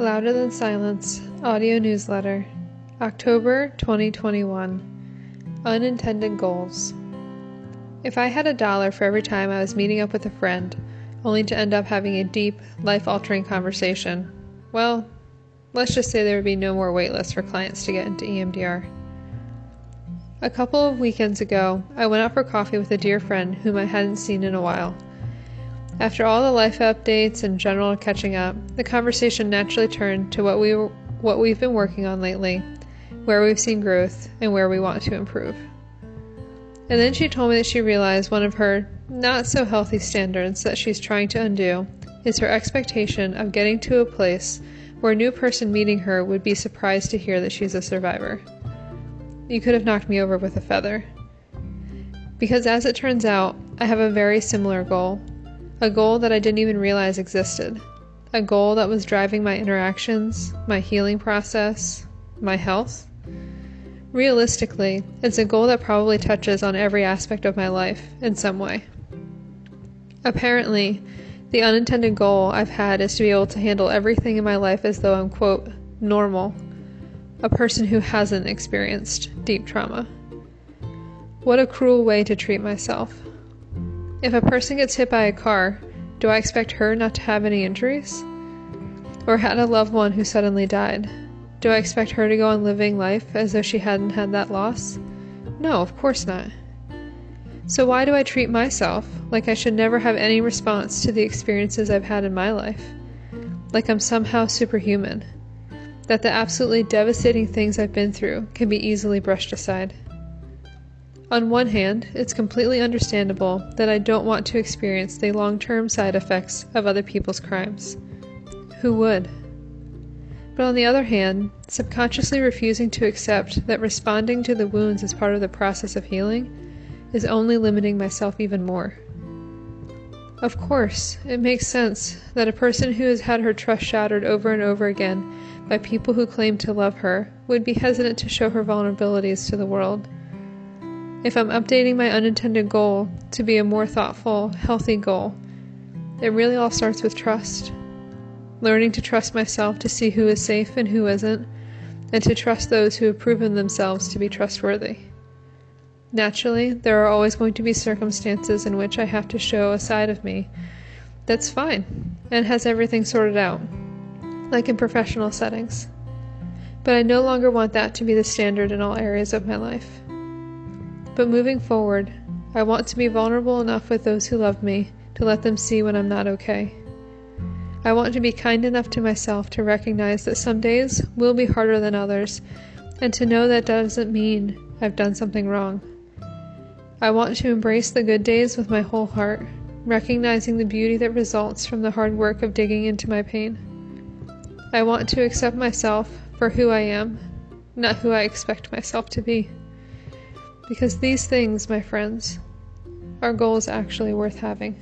Louder Than Silence audio newsletter, October 2021. Unintended goals. If I had a dollar for every time I was meeting up with a friend, only to end up having a deep, life altering conversation, well, let's just say there would be no more waitlists for clients to get into EMDR. A couple of weekends ago, I went out for coffee with a dear friend whom I hadn't seen in a while. After all the life updates and general catching up, the conversation naturally turned to what we what we've been working on lately, where we've seen growth, and where we want to improve. And then she told me that she realized one of her not so healthy standards that she's trying to undo is her expectation of getting to a place where a new person meeting her would be surprised to hear that she's a survivor. You could have knocked me over with a feather. Because as it turns out, I have a very similar goal a goal that I didn't even realize existed. A goal that was driving my interactions, my healing process, my health. Realistically, it's a goal that probably touches on every aspect of my life in some way. Apparently, the unintended goal I've had is to be able to handle everything in my life as though I'm, quote, normal, a person who hasn't experienced deep trauma. What a cruel way to treat myself. If a person gets hit by a car, do I expect her not to have any injuries? Or had a loved one who suddenly died, do I expect her to go on living life as though she hadn't had that loss? No, of course not. So why do I treat myself like I should never have any response to the experiences I've had in my life? Like I'm somehow superhuman? That the absolutely devastating things I've been through can be easily brushed aside? On one hand, it's completely understandable that I don't want to experience the long term side effects of other people's crimes. Who would? But on the other hand, subconsciously refusing to accept that responding to the wounds is part of the process of healing is only limiting myself even more. Of course, it makes sense that a person who has had her trust shattered over and over again by people who claim to love her would be hesitant to show her vulnerabilities to the world. If I'm updating my unintended goal to be a more thoughtful, healthy goal, it really all starts with trust. Learning to trust myself to see who is safe and who isn't, and to trust those who have proven themselves to be trustworthy. Naturally, there are always going to be circumstances in which I have to show a side of me that's fine and has everything sorted out, like in professional settings. But I no longer want that to be the standard in all areas of my life. But moving forward, I want to be vulnerable enough with those who love me to let them see when I'm not okay. I want to be kind enough to myself to recognize that some days will be harder than others, and to know that doesn't mean I've done something wrong. I want to embrace the good days with my whole heart, recognizing the beauty that results from the hard work of digging into my pain. I want to accept myself for who I am, not who I expect myself to be. Because these things, my friends, are goals actually worth having.